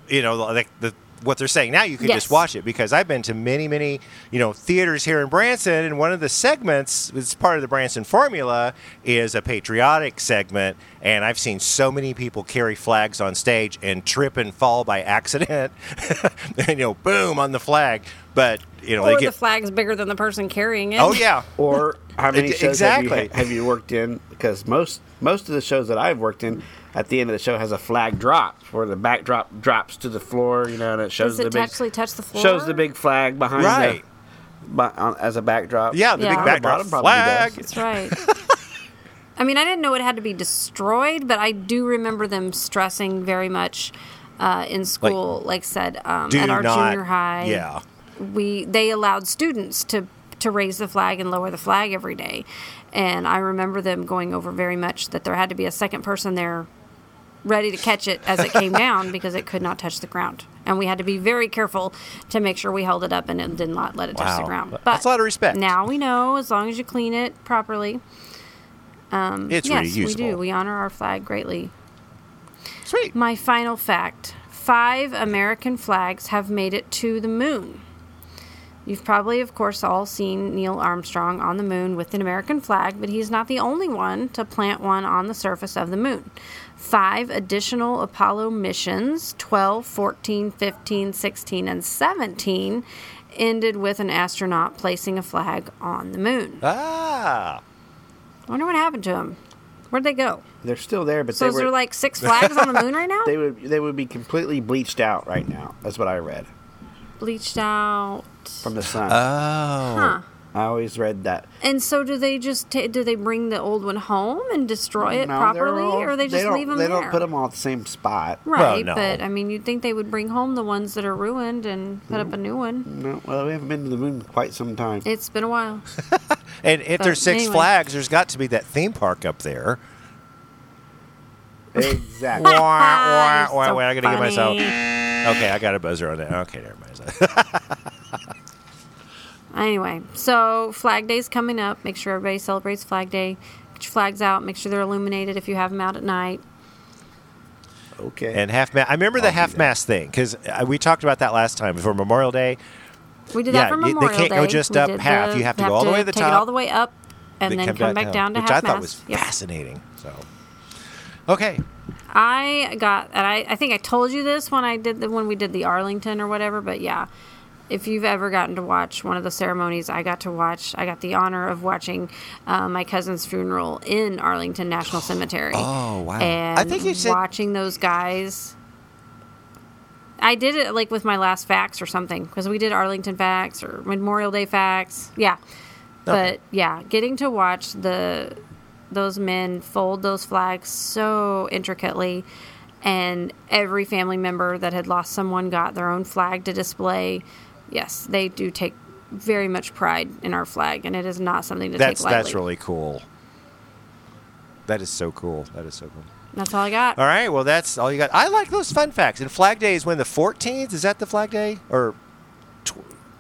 you know, like the what they're saying now. You could just watch it because I've been to many, many, you know, theaters here in Branson, and one of the segments, it's part of the Branson formula, is a patriotic segment, and I've seen so many people carry flags on stage and trip and fall by accident, and you know, boom on the flag. But you know, Or they get the flag's bigger than the person carrying it. oh yeah, Or how many shows exactly. have, you, have you worked in? Because most most of the shows that I've worked in, at the end of the show has a flag drop where the backdrop drops to the floor. You know, and it shows Does it the big actually touch the floor? shows the big flag behind right. the, bu- on, as a backdrop. Yeah, the Yeah. big backdrop Bottom flag. does. That's right. I mean, I didn't know it had to be destroyed, but I do remember them stressing very much uh, in school. Like, said um, at our not- junior high, Yeah. we they allowed students to to raise the flag and lower the flag every day, and I remember them going over very much that there had to be a second person there ready to catch it as it came down because it could not touch the ground. And we had to be very careful to make sure we held it up and it did not let it touch the ground. But That's a lot of respect. Now we know as long as you clean it properly. Um, it's yes, reusable. we do. We honor our flag greatly. Sweet. My final fact five American flags have made it to the moon. You've probably, of course, all seen Neil Armstrong on the moon with an American flag, but he's not the only one to plant one on the surface of the moon. Five additional Apollo missions 12, 14, 15, 16, and 17 ended with an astronaut placing a flag on the moon. Ah. I wonder what happened to them. Where'd they go? They're still there, but So they is were, there like six flags on the moon right now? they would they would be completely bleached out right now. That's what I read Bleached out. from the sun. Oh. Huh. I always read that. And so do they just ta do they bring the old one home and destroy it No, properly, all- or they just don't, leave them They there? don't put them all at the same spot. right, no. but I mean, you'd think they would bring home the ones that are ruined and put up a new one. No, well, we haven't been to the moon in quite some time. It's been a while. And if there's Six anyway. Flags, there's got to be that theme park up there. exactly. wah, wah, You're wah, so wah, I gotta get myself. Okay, I got a buzzer on that. Okay, never mind. Anyway, so Flag Day's coming up. Make sure everybody celebrates Flag Day. Get your flags out. Make sure they're illuminated if you have them out at night. Okay. and half mast. I remember the I'll do half that. mast thing because uh, we talked about that last time for Memorial Day. We did Yeah, that for Memorial Day. they can't go just We up did half. You have to go all the way to the take top. it all the way up, and then come come back down to which half I thought mast. was Yep. fascinating. So, okay, I got, and I, I think I told you this when I did the when we did the Arlington or whatever. But yeah, if you've ever gotten to watch one of the ceremonies, I got to watch. I got the honor of watching uh, my cousin's funeral in Arlington National Cemetery. Oh, wow. And I think you said- watching those guys. I did it like with my last facts or something because we did Arlington facts or Memorial Day facts. Yeah, but yeah, getting to watch the those men fold those flags so intricately, and every family member that had lost someone got their own flag to display. Yes, they do take very much pride in our flag, and it is not something to that's take lightly. that's really cool. That is so cool. That is so cool. That's all I got. All right, well that's all you got. I like those fun facts. And Flag Day is when the 14th. Is that the Flag Day or?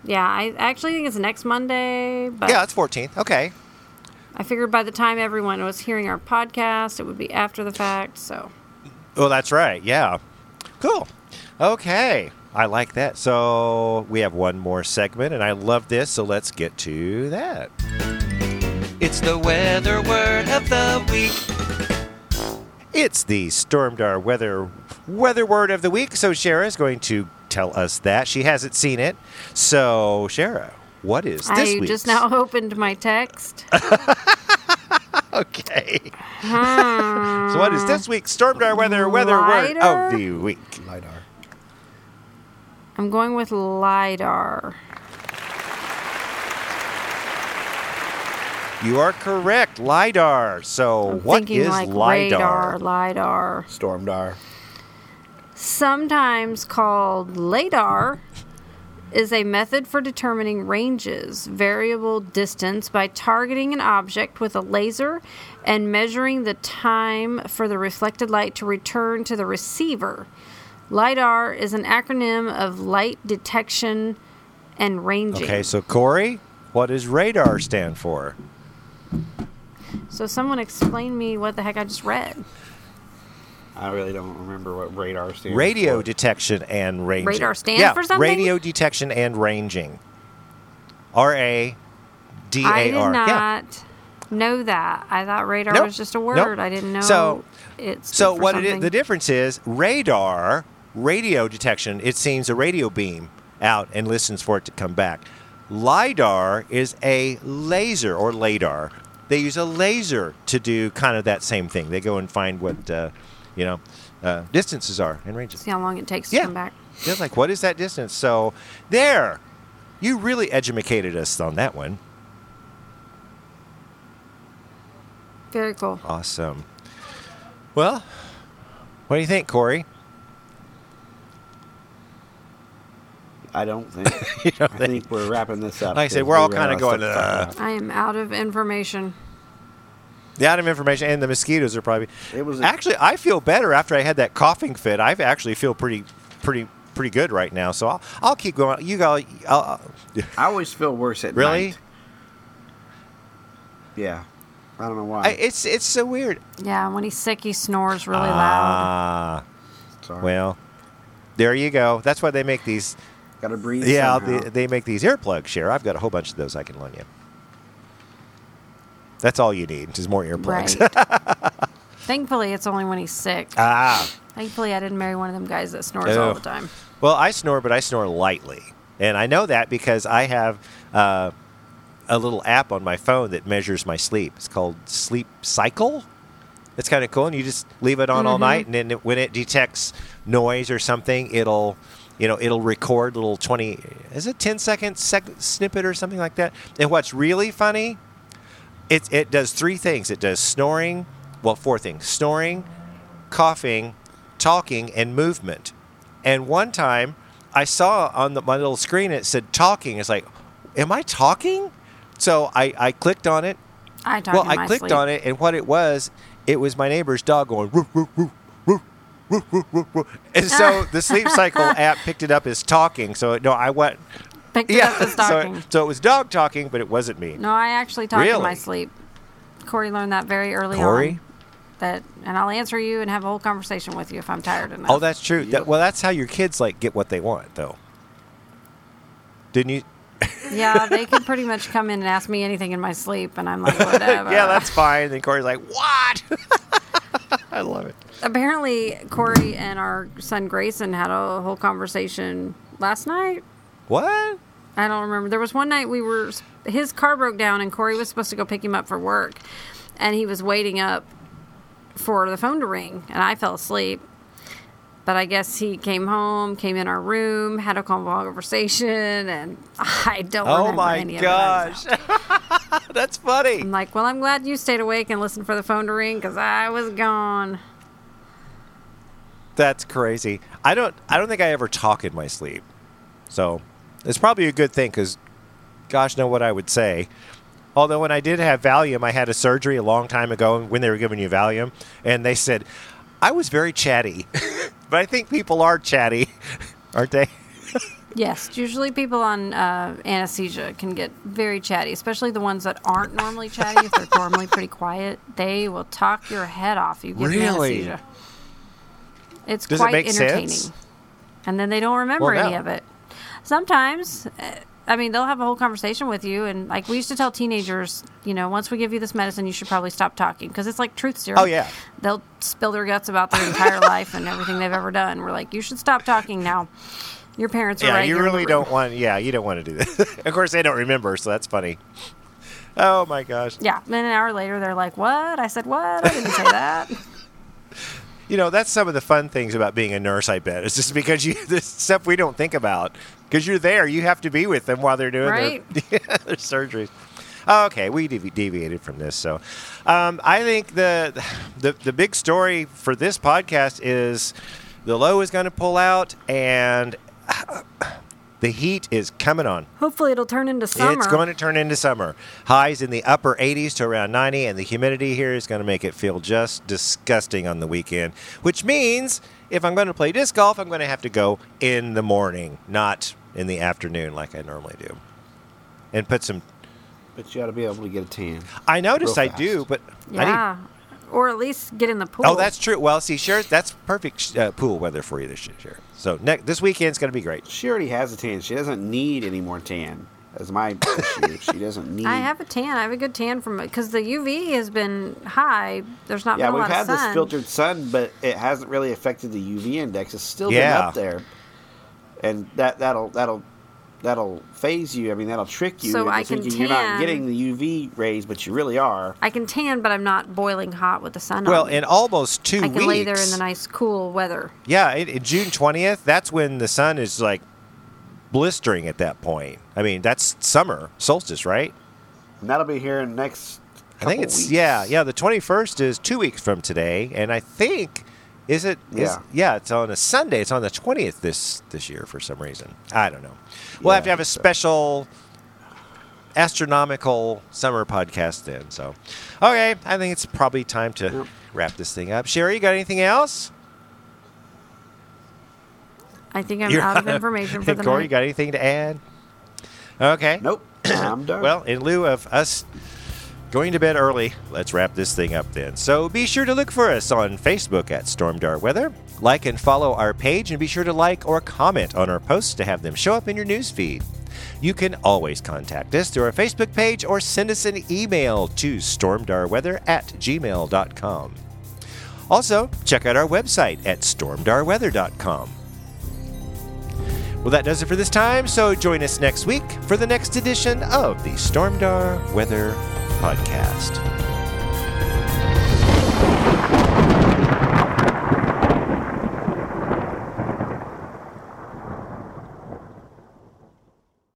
Yeah, I actually think it's next Monday, but Yeah, it's 14th. Okay. I figured by the time everyone was hearing our podcast, it would be after the fact. So Oh, that's right. Yeah. Cool. Okay. I like that. So we have one more segment, and I love this. So let's get to that. It's the weather word of the week. It's the Stormdar weather weather word of the week. So Shara is going to tell us that she hasn't seen it. So Shara, what is this week? I week's? just now opened my text. Okay. so what is this week's Stormdar weather weather word of the week? LiDAR. I'm going with lidar. You are correct, lidar. So I'm what thinking is like lidar? radar, lidar. Stormdar. Sometimes called LADAR, is a method for determining ranges, variable distance by targeting an object with a laser and measuring the time for the reflected light to return to the receiver. LIDAR is an acronym of light detection and ranging. Okay, so Corey, what does radar stand for? So someone explain me what the heck I just read. I really don't remember what radar stands for. Radio for. detection and ranging. Radar stands yeah, for something? Radio detection and ranging. R A D I A did R. Yeah. not know that. I thought radar Nope. was just a Nope. word. I didn't know So- it's So what it is, the difference is radar, radio detection. It seems a radio beam out and listens for it to come back. Lidar is a laser or lidar. They use a laser to do kind of that same thing. They go and find what uh, you know uh, distances are and ranges. See how long it takes to come back. They're like, what is that distance? So there, you really educated us on that one. Very cool. Awesome. Well, what do you think, Corey? I don't think. You don't I think- think we're wrapping this up. Like I said, 'cause we're all kinda going, stuff to talk "Ugh." about. I am out of information. The out of information and the mosquitoes are probably. It was a- actually. I feel better after I had that coughing fit. I actually feel pretty, pretty, pretty good right now. So I'll, I'll keep going. You go. I'll, I'll- always feel worse at Really? night. Really? Yeah. I don't know why. I, it's it's so weird. Yeah, when he's sick, he snores really loud. Ah, Sorry. well, there you go. That's why they make these. Gotta breathe. Yeah, they, they make these earplugs. Share. I've got a whole bunch of those I can loan you. That's all you need. Is more earplugs. Right. Thankfully, it's only when he's sick. ah. Thankfully, I didn't marry one of them guys that snores all the time. Well, I snore, but I snore lightly, and I know that because I have uh, a little app on my phone that measures my sleep. It's called Sleep Cycle. It's kind of cool, and you just leave it on all night, and then it, when it detects noise or something, it'll, you know, it'll record little twenty, is it 10 second sec- snippet or something like that. And what's really funny, it, it does three things it does snoring, well, four things snoring, coughing, talking, and movement. And one time I saw on the, my little screen it said talking. It's like, am I talking? So I, I clicked on it. I talk Well, I clicked sleep. on it, and what it was, it was my neighbor's dog going woof, woof, woof, woof, woof, woof, woof. And so the Sleep Cycle app picked it up as talking. So no, I went Picked it Yeah, up as so, talking. it, so it was dog talking, but it wasn't me. no, I actually talk in my sleep. Corey learned that very early Corey? on. That, and I'll answer you and have a whole conversation with you if I'm tired enough. Oh, that's true. That, well, that's how your kids like get what they want, though. Didn't you? yeah, they can pretty much come in and ask me anything in my sleep, and I'm like, whatever. yeah, that's fine. And Corey's like, what? I love it. Apparently, Corey and our son Grayson had a whole conversation last night. What? I don't remember. There was one night we were his car broke down and Corey was supposed to go pick him up for work, and he was waiting up for the phone to ring, and I fell asleep. But I guess he came home, came in our room, had a conversation, and I don't Oh remember my any of it. I was gosh. That's funny. I'm like, well, I'm glad you stayed awake and listened for the phone to ring because I was gone. That's crazy. I don't. I don't think I ever talk in my sleep, so it's probably a good thing because, gosh, know what I would say. Although when I did have Valium, I had a surgery a long time ago when they were giving you Valium, and they said I was very chatty. but I think people are chatty, aren't they? Yes, usually people on uh, anesthesia can get very chatty, especially the ones that aren't normally chatty. if they're normally pretty quiet, they will talk your head off. You give them Really? anesthesia. It's Does it quite make entertaining, sense? and then they don't remember Well, any of it. Sometimes, uh, I mean, they'll have a whole conversation with you, and like we used to tell teenagers, you know, once we give you this medicine, you should probably stop talking because it's like truth serum. Oh, yeah. they'll spill their guts about their entire life and everything they've ever done. We're like, you should stop talking now. Your parents are Yeah, right you here in the really don't want. Yeah, you don't want to do that. of course, they don't remember, so that's funny. Oh my gosh. Yeah. Then an hour later, they're like, "What?" I said, "What?" I didn't say that. You know, that's some of the fun things about being a nurse. I bet it's just because you this stuff we don't think about because you're there. You have to be with them while they're doing Right. their, their surgeries. Okay, we devi- deviated from this, so um, I think the, the the big story for this podcast is the low is going to pull out and the heat is coming on. Hopefully, it'll turn into summer. It's going to turn into summer. Highs in the upper 80s to around 90, and the humidity here is going to make it feel just disgusting on the weekend. Which means if I'm going to play disc golf, I'm going to have to go in the morning, not in the afternoon like I normally do. And put some. But you got to be able to get a tan. I noticed Real I do, fast. but yeah. or at least get in the pool. Oh, that's true. Well, see, Sharon, that's perfect uh, pool weather for you this year. Sharon. So ne- this weekend's going to be great. She already has a tan. She doesn't need any more tan. That's my issue. She doesn't need. I have a tan. I have a good tan from it because the UV has been high. There's not Yeah, been a we've lot had of sun. this filtered sun, but it hasn't really affected the UV index. It's still Yeah. been up there, and that that'll that'll that'll phase you. I mean, that'll trick you So I can thinking you're not getting the UV rays, but you really are. I can tan, but I'm not boiling hot with the sun Well, on. in almost two I can weeks. lay there in the nice cool weather. Yeah, in, in June 20th, that's when the sun is like blistering at that point. I mean, that's summer solstice, right? And that'll be here in the next. I think it's weeks. yeah, yeah. The 21st is two weeks from today, and I think is it is Yeah. yeah, it's on a Sunday. It's on the 20th this this year for some reason. I don't know. We'll have to have a special astronomical summer podcast then. So, okay, I think it's probably time to Yep. wrap this thing up. Sherry, you got anything else? I think I'm You're- out of information for the Corey, you night. got anything to add? Okay. Nope. I'm done. Well, in lieu of us going to bed early, let's wrap this thing up then. So be sure to look for us on Facebook at Stormdar Weather. Like and follow our page, and be sure to like or comment on our posts to have them show up in your news feed. You can always contact us through our Facebook page or send us an email to stormdarweather at gmail.com. Also, check out our website at stormdarweather.com. Well, that does it for this time, so join us next week for the next edition of the Stormdar Weather Podcast.